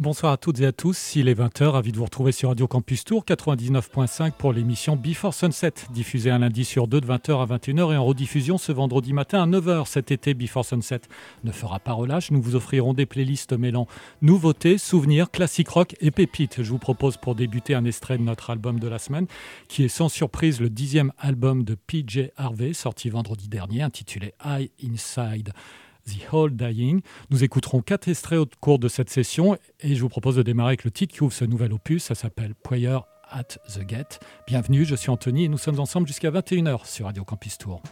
Bonsoir à toutes et à tous, il est 20h, ravi de vous retrouver sur Radio Campus Tour 99.5 pour l'émission Before Sunset, diffusée un lundi sur deux de 20h à 21h et en rediffusion ce vendredi matin à 9h. Cet été, Before Sunset ne fera pas relâche, nous vous offrirons des playlists mêlant nouveautés, souvenirs, classiques rock et pépites. Je vous propose pour débuter un extrait de notre album de la semaine, qui est sans surprise le dixième album de PJ Harvey, sorti vendredi dernier, intitulé Eye Inside. The Whole Dying. Nous écouterons quatre extraits au cours de cette session et je vous propose de démarrer avec le titre qui ouvre ce nouvel opus. Ça s'appelle Prayer at the Gate. Bienvenue, je suis Anthony et nous sommes ensemble jusqu'à 21h sur Radio Campus Tour.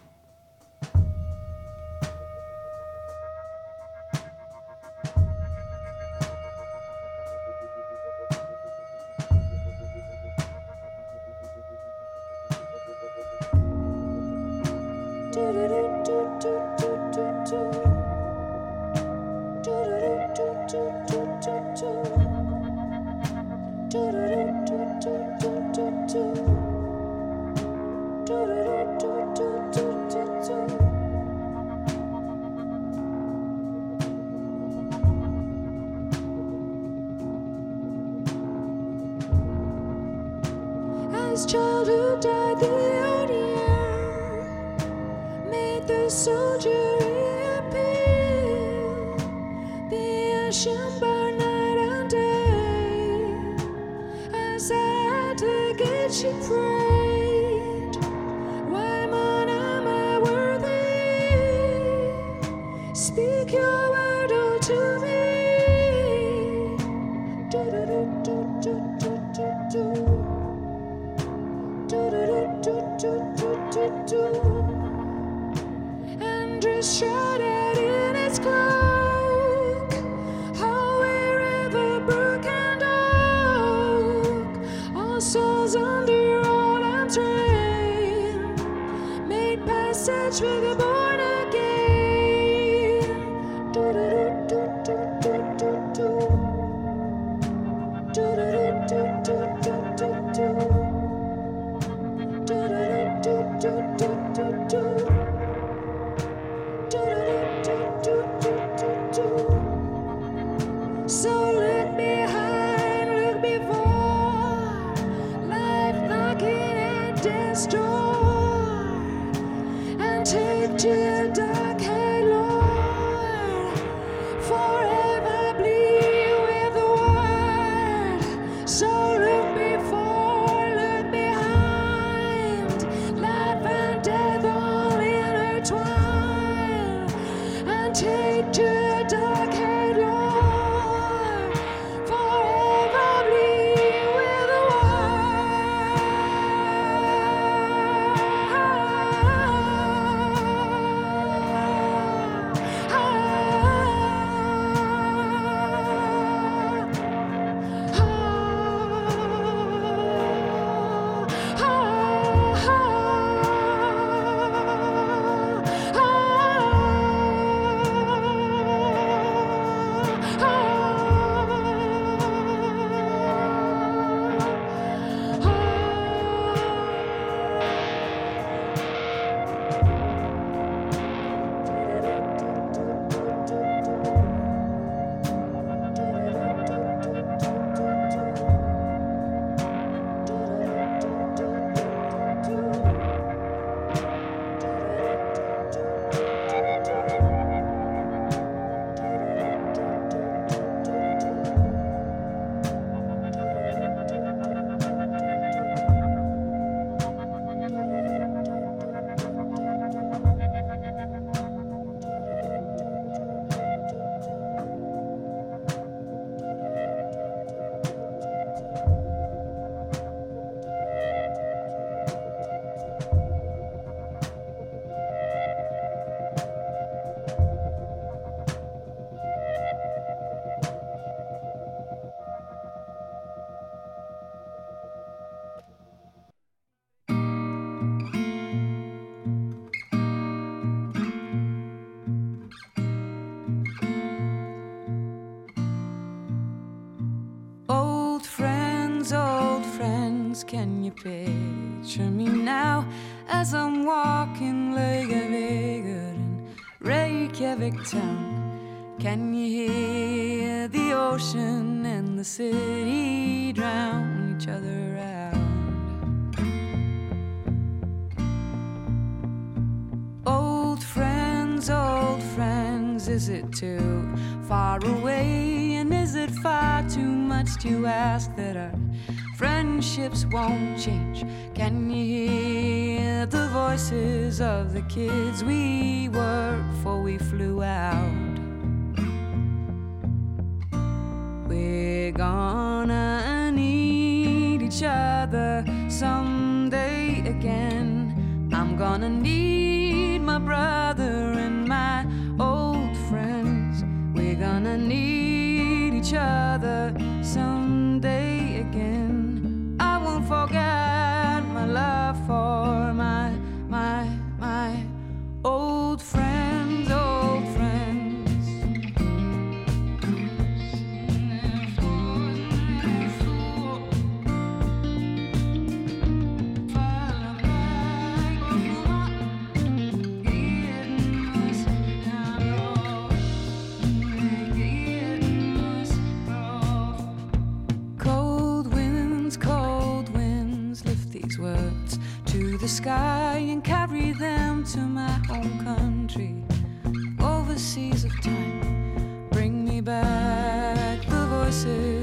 Can town? Can you hear the ocean and the city drown each other out? Old friends, old friends, is it too far away? And is it far too much to ask that our friendships won't change? Can you hear the voices of the kids we were before we flew out? We're gonna need each other someday again. I'm gonna need my brother and my old friends. We're gonna need each other for sky and carry them to my home country. Overseas of time, bring me back the voices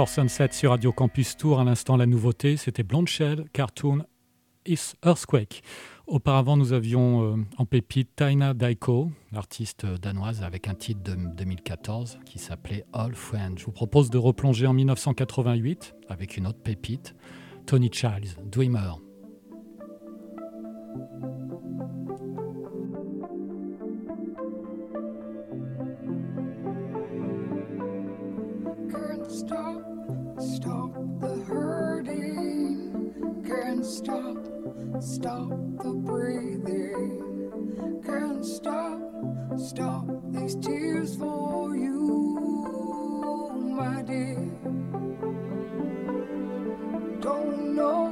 Before Sunset sur Radio Campus Tour. À l'instant, la nouveauté, c'était Blonde Shell, Cartoon, Is Earthquake. Auparavant, nous avions euh, en pépite Taina Daiko, l'artiste danoise, avec un titre de 2014 qui s'appelait All Friends. Je vous propose de replonger en 1988 avec une autre pépite, Tony Childs, Dreamer. Stop, the hurting, can't stop, stop the breathing. Can't stop, stop these tears for you, my dear. Don't know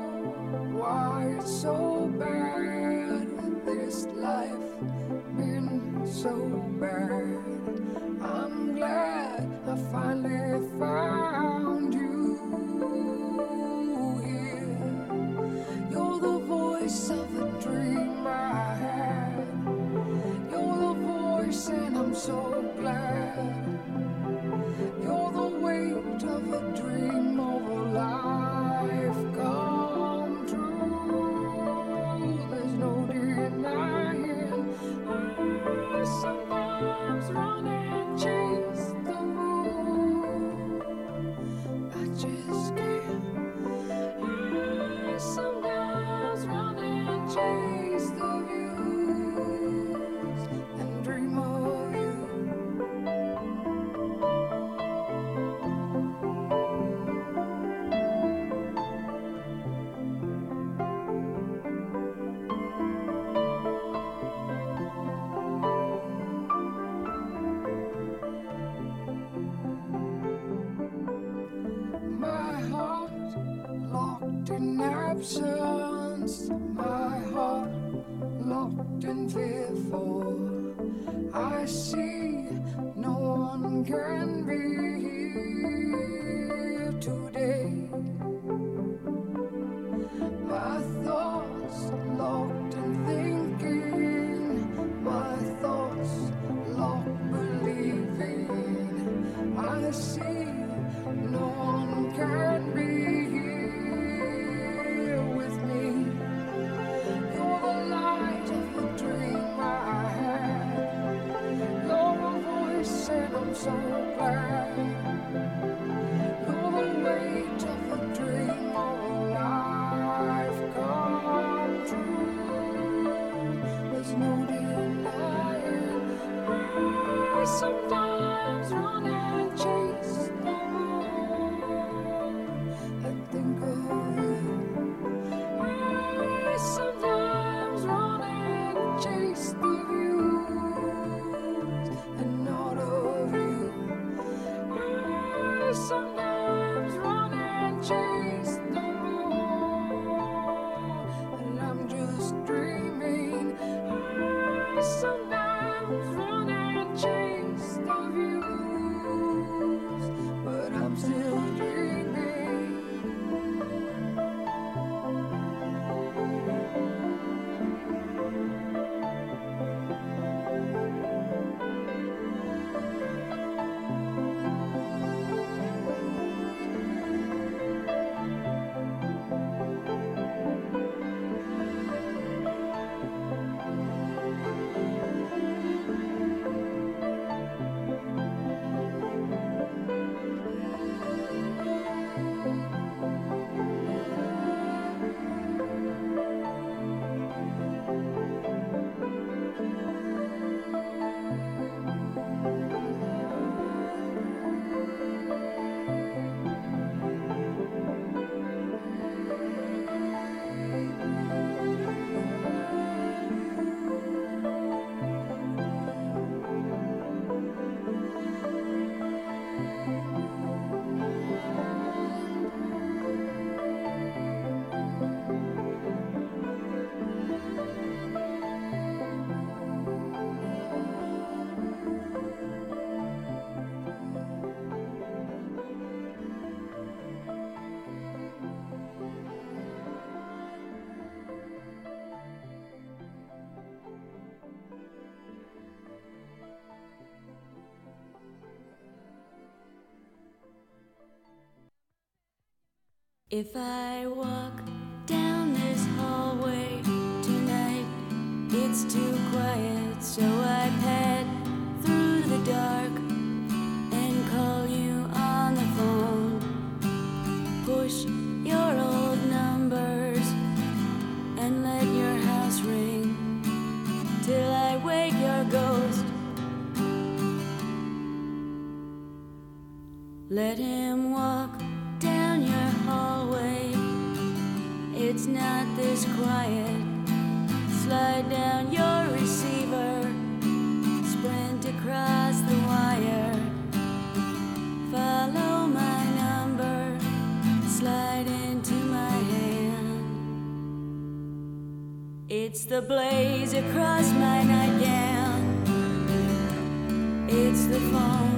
why it's so bad. This life been so bad. I'm glad so glad. If I walk down this hallway tonight, it's too quiet, so I pad through the dark and call you on the phone. Push your old numbers and let your house ring till I wake your ghost. Let him quiet. Slide down your receiver, sprint across the wire. Follow my number, slide into my hand. It's the blaze across my nightgown. It's the phone's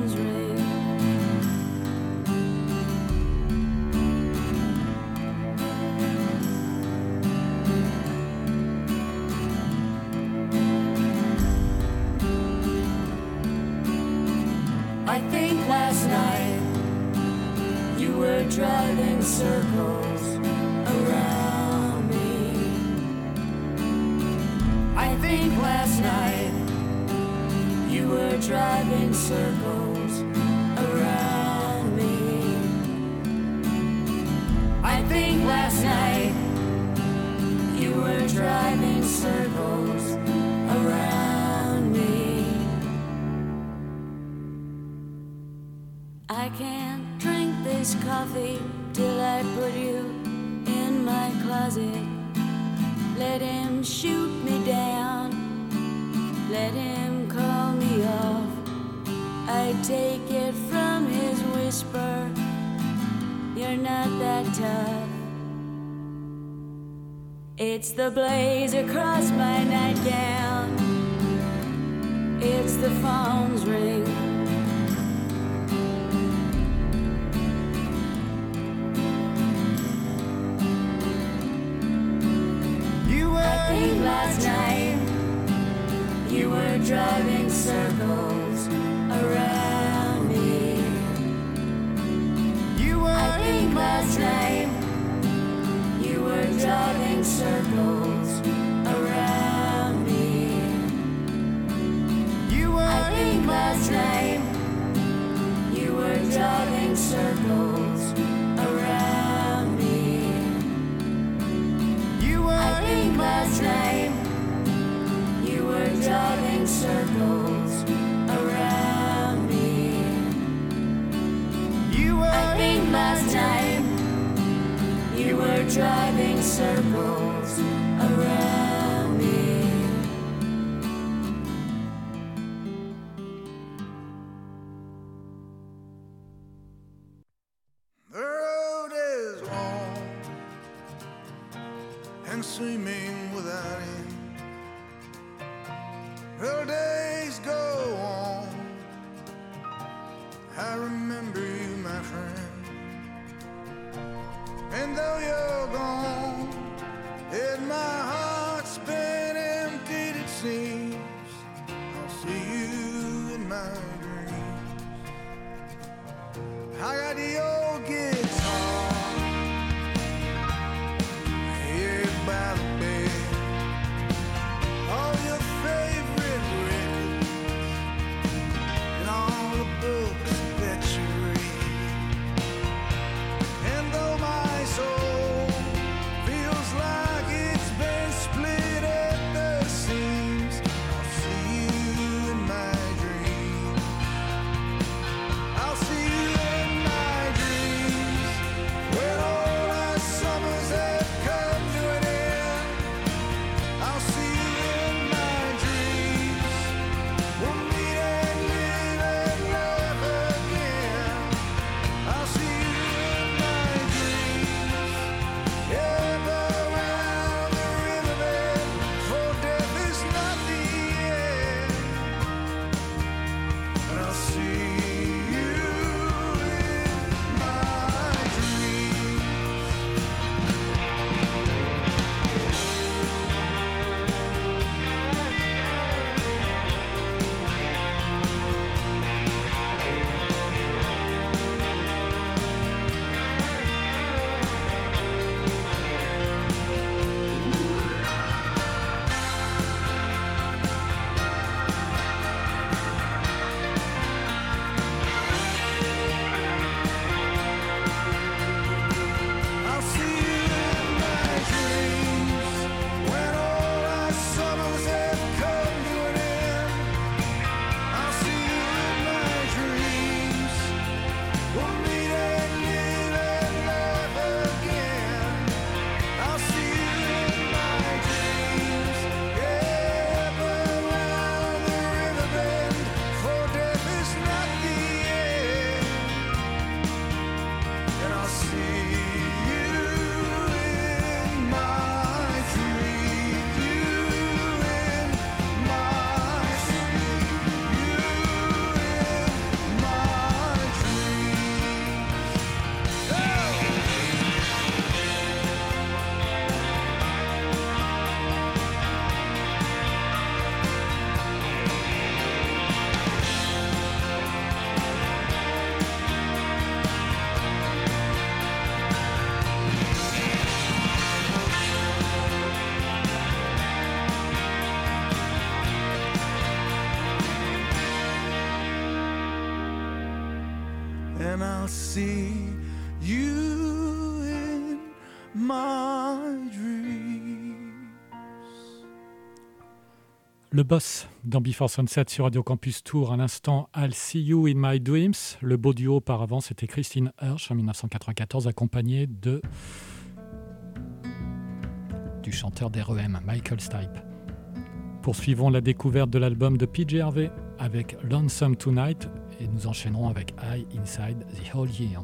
I think last night you were driving circles around me. I think last night you were driving circles around me. I can't drink this coffee till I put you in my closet. Let him shoot me down, let him call me off. I take it from his whisper, you're not that tough. It's the blaze across my nightgown, it's the phone's ring. You were I think last night were driving circles around me. you were I think last night you were driving circles around me. you were I think last night you were driving circles around me. you were I think last night you were driving circles around me. you I think last night you were driving circles around me. The road is long and swimming without end. The days go on. I remember you, my friend. And though you're Le boss dans Before Sunset sur Radio Campus Tour. À l'instant, I'll See You in My Dreams. Le beau duo auparavant, c'était Christine Hirsch en 1994, accompagnée de. du chanteur d'REM, Michael Stipe. Poursuivons la découverte de l'album de PJ Harvey avec Lonesome Tonight et nous enchaînerons avec I Inside the Whole Year.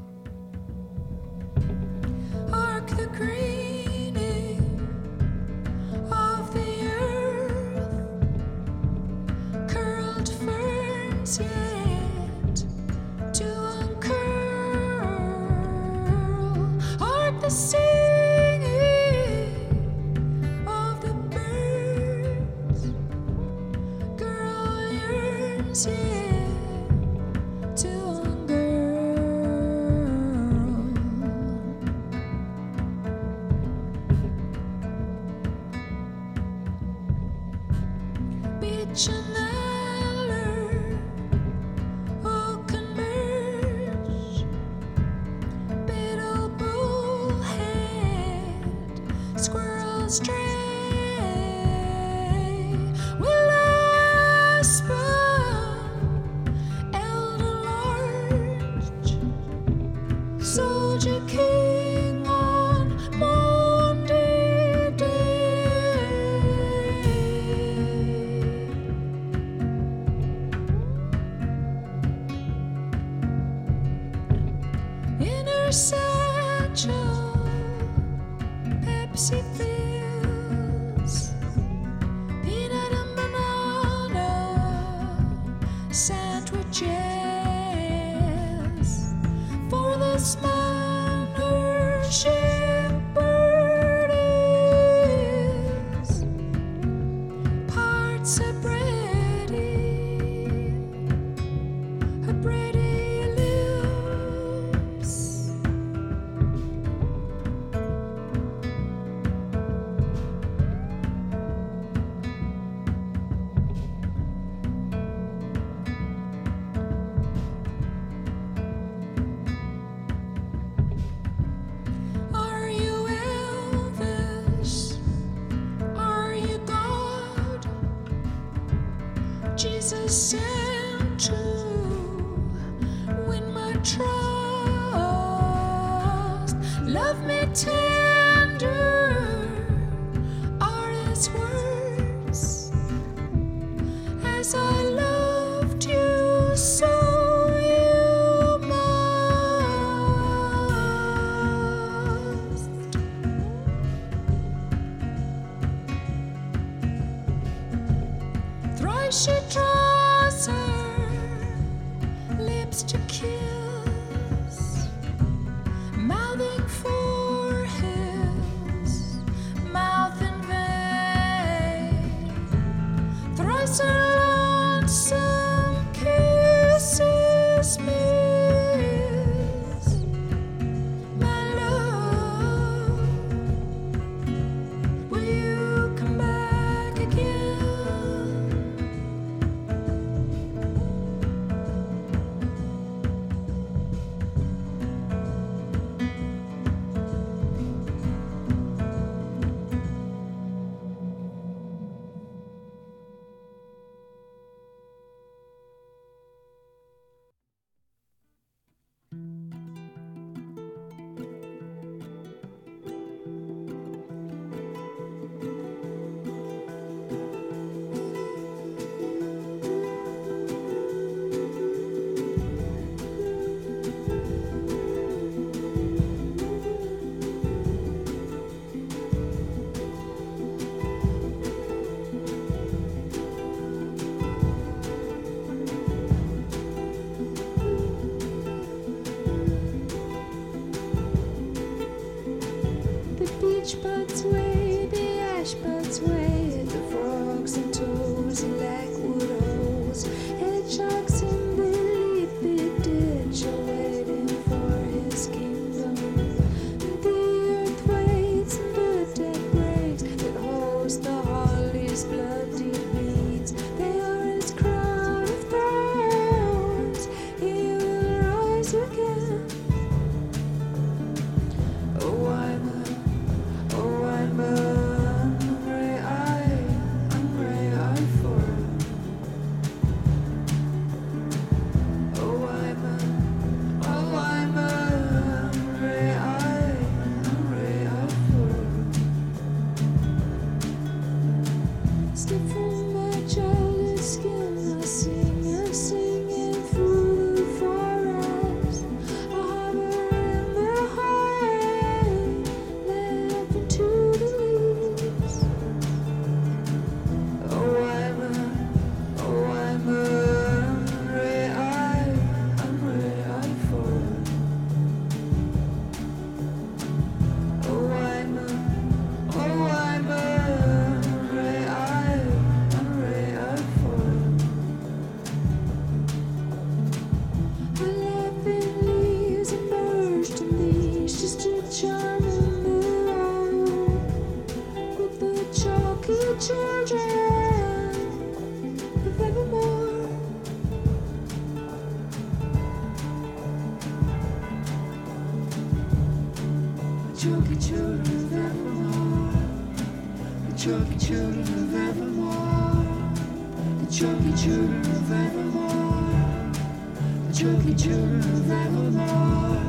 children of Evermore,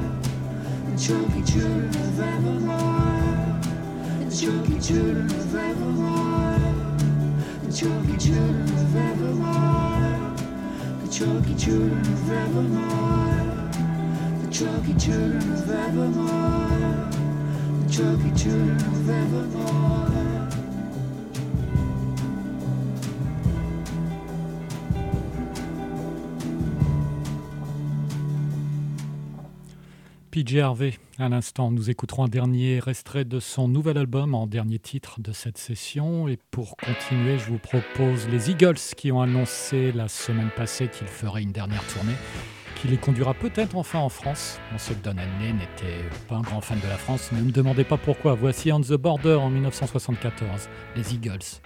the chunky children. PJ Harvey, à l'instant, nous écouterons un dernier extrait de son nouvel album en dernier titre de cette session. Et pour continuer, je vous propose les Eagles qui ont annoncé la semaine passée qu'ils feraient une dernière tournée qui les conduira peut-être enfin en France. On sait que Don Henley n'était pas un grand fan de la France, ne me demandez pas pourquoi. Voici On the Border en 1974, les Eagles.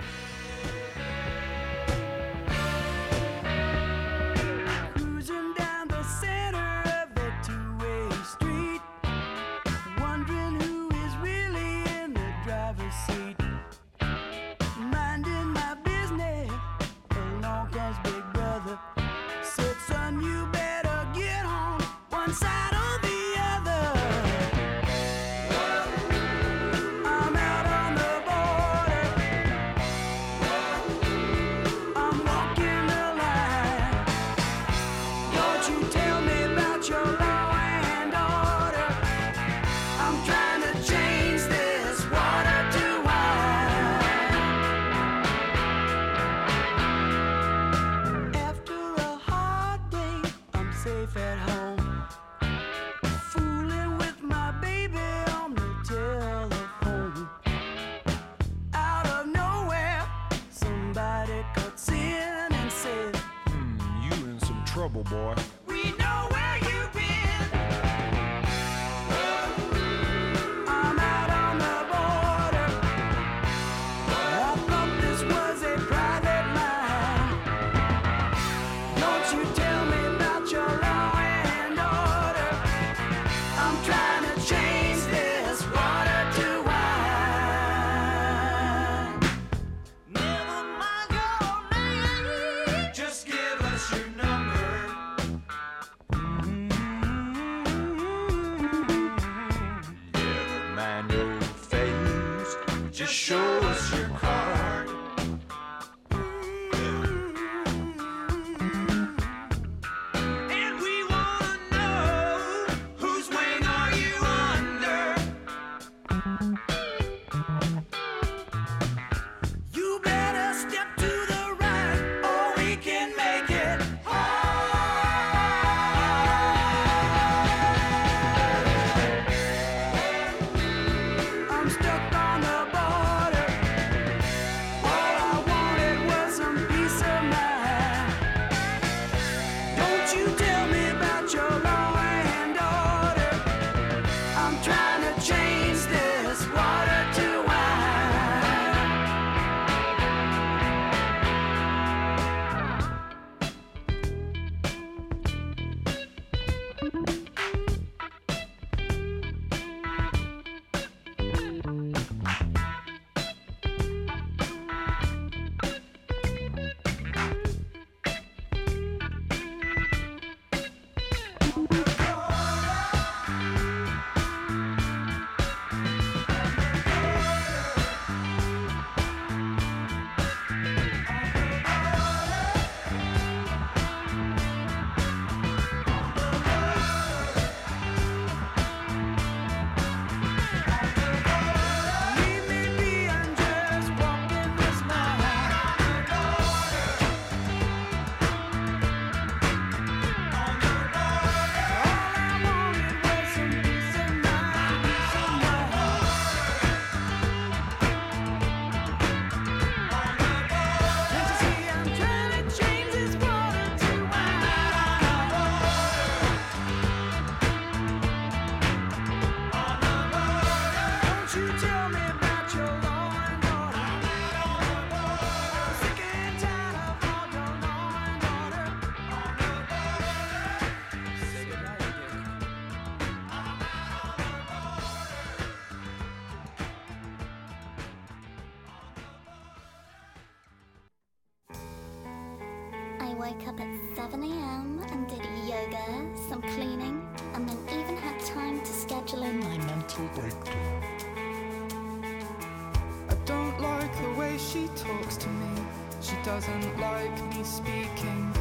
She doesn't like me speaking.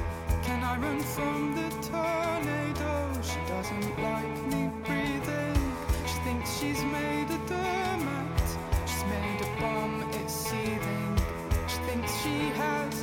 Can I run from the tornado? She doesn't like me breathing. She thinks she's made a diamond. She's made a bomb, it's seething. She thinks she has.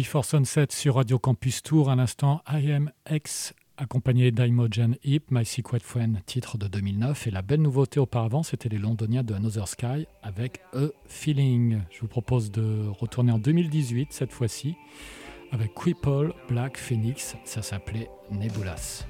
Before Sunset sur Radio Campus Tour, à l'instant I Am X accompagné d'Imogen Heap, My Secret Friend, titre de 2009. Et la belle nouveauté auparavant, c'était les Londoniens de Another Sky avec A Feeling. Je vous propose de retourner en 2018 cette fois-ci avec Cripple Black Phoenix. Ça s'appelait Nebulas.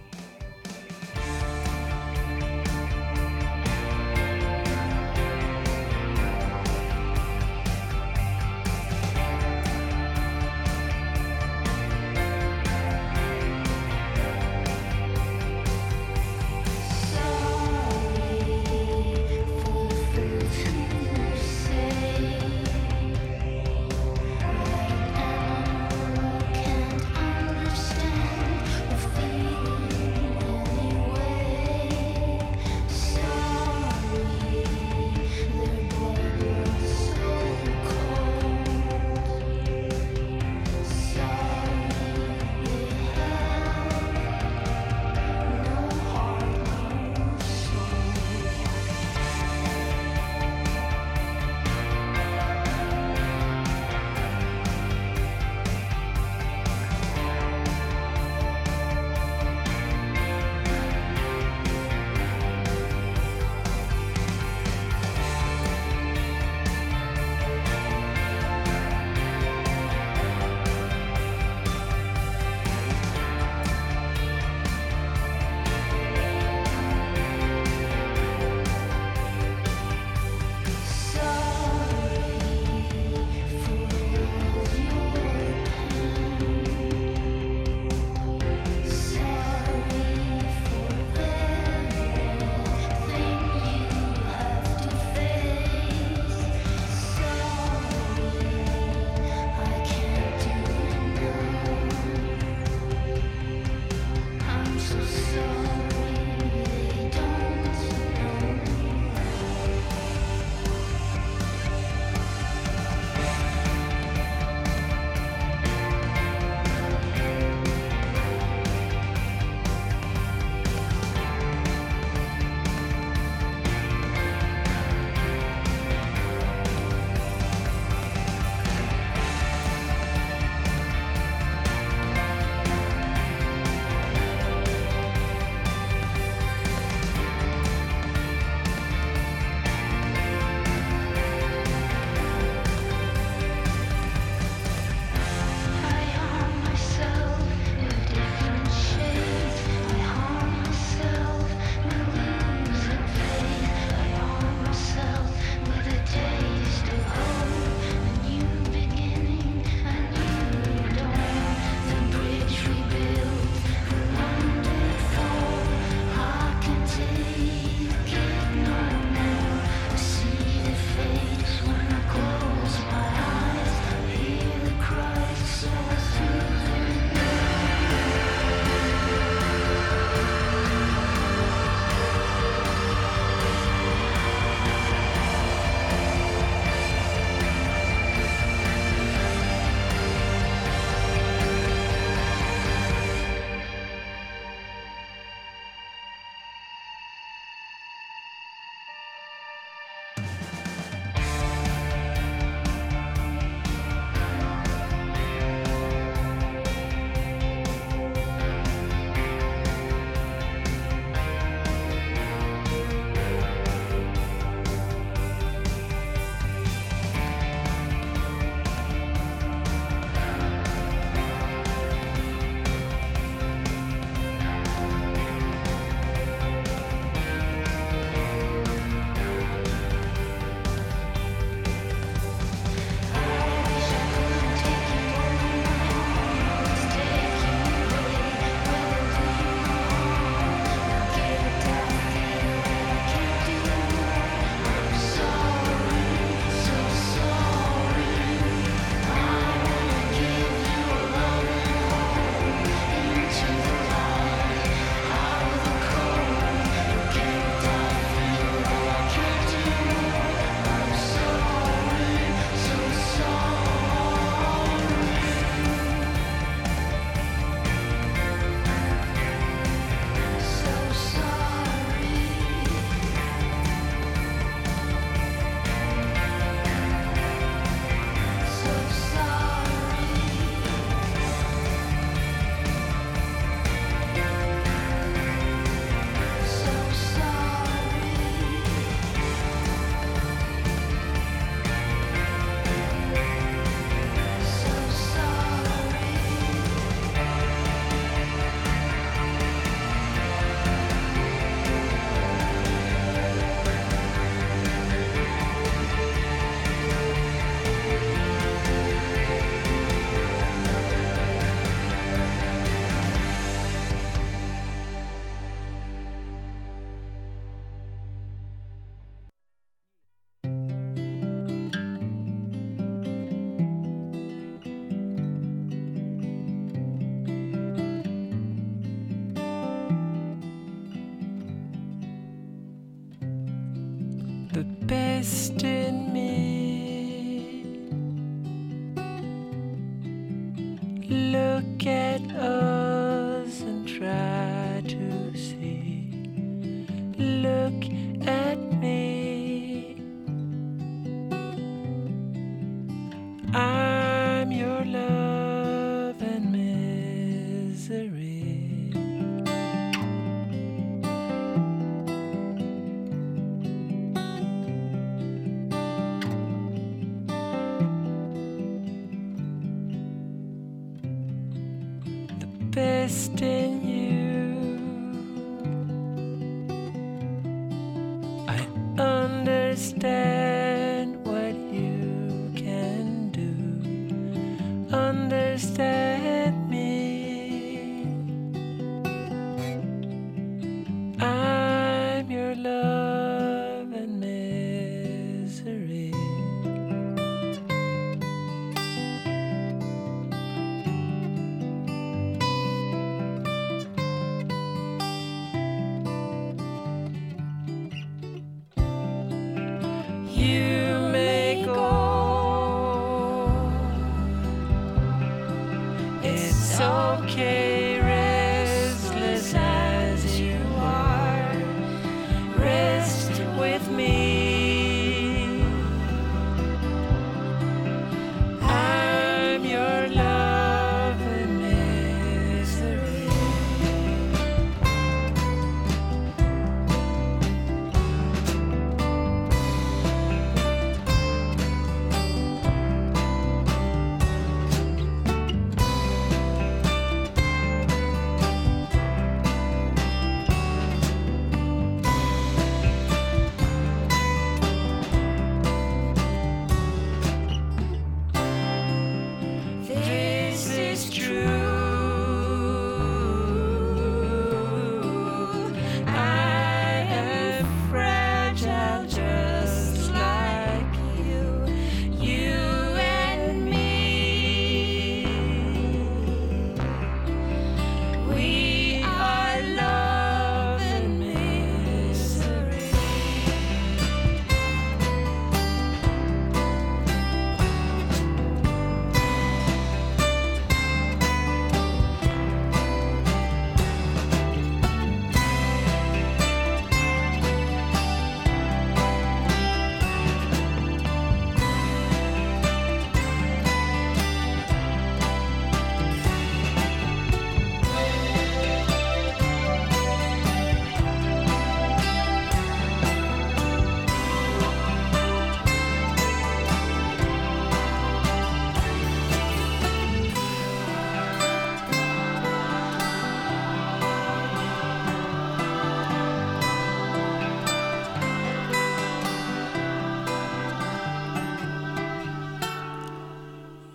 Understand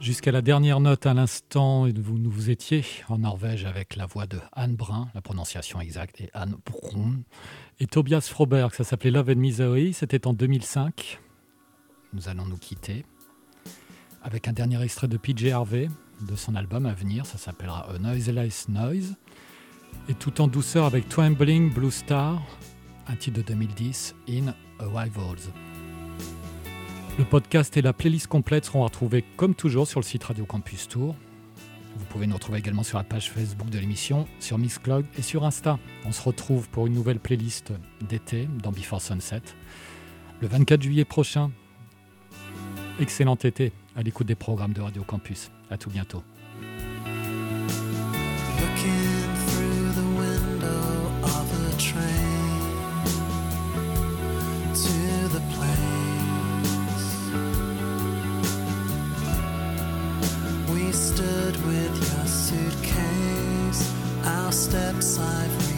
Jusqu'à la dernière note à l'instant, vous, vous étiez en Norvège avec la voix de Anne Brun, la prononciation exacte est Anne Brun, et Tobias Froberg, ça s'appelait Love and Misery, c'était en 2005. Nous allons nous quitter avec un dernier extrait de PJ Harvey de son album à venir, ça s'appellera A Noiseless Noise, et tout en douceur avec Trembling Blue Star, un titre de 2010, In Arrivals. Le podcast et la playlist complète seront retrouvés comme toujours sur le site Radio Campus Tour. Vous pouvez nous retrouver également sur la page Facebook de l'émission, sur Mixclog et sur Insta. On se retrouve pour une nouvelle playlist d'été dans Before Sunset le 24 juillet prochain. Excellent été à l'écoute des programmes de Radio Campus. À tout bientôt. Stood with your suitcase, our steps I've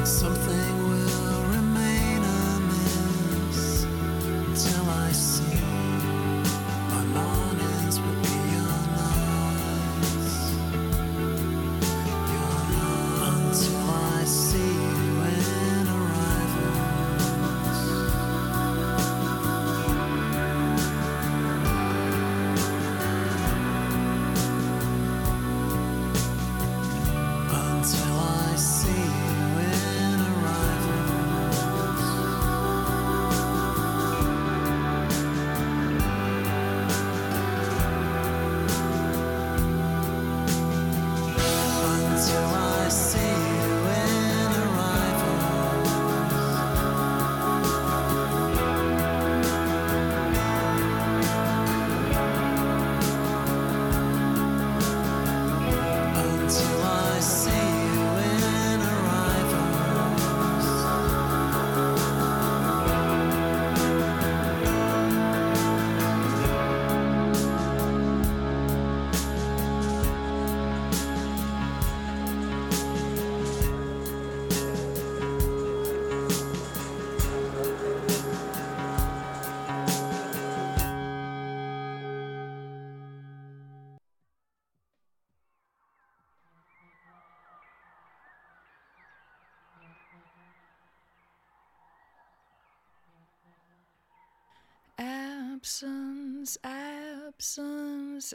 absence,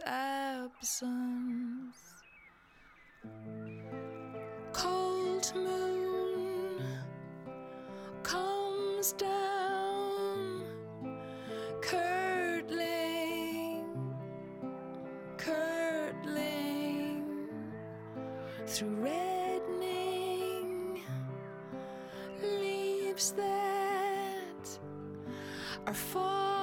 absence. Cold moon comes down, curdling, curdling through reddening leaves that are falling,